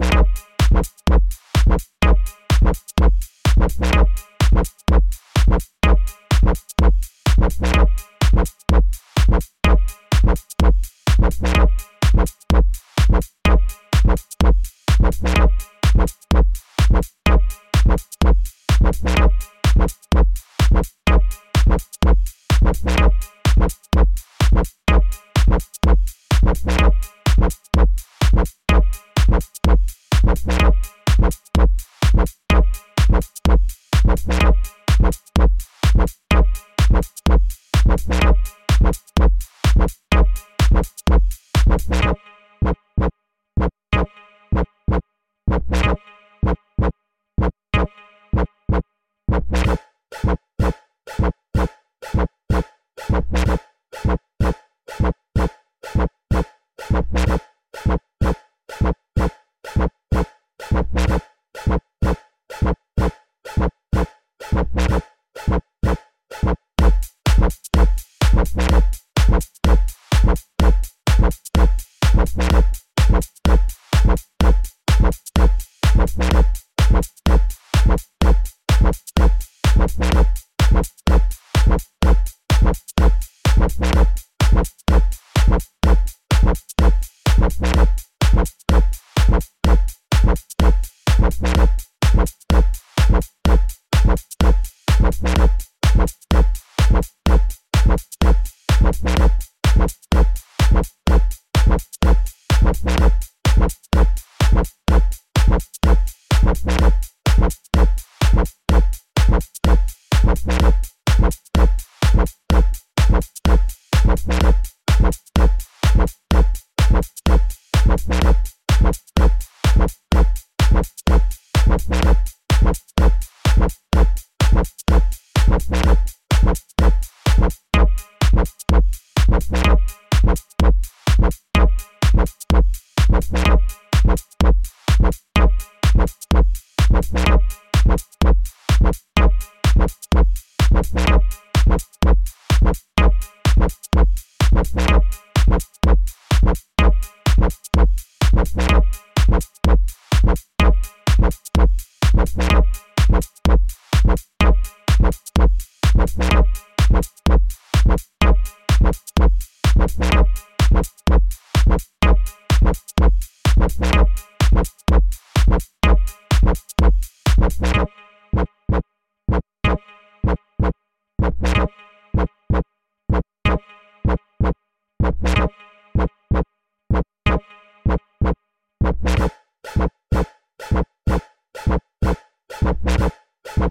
you you you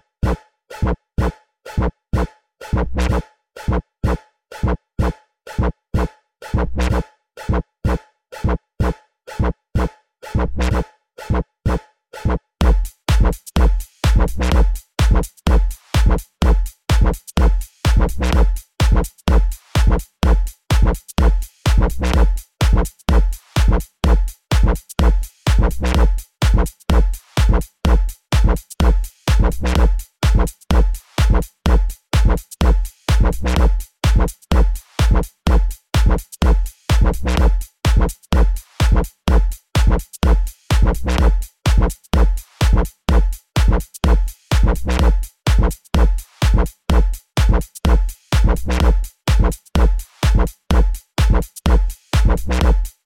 Bye.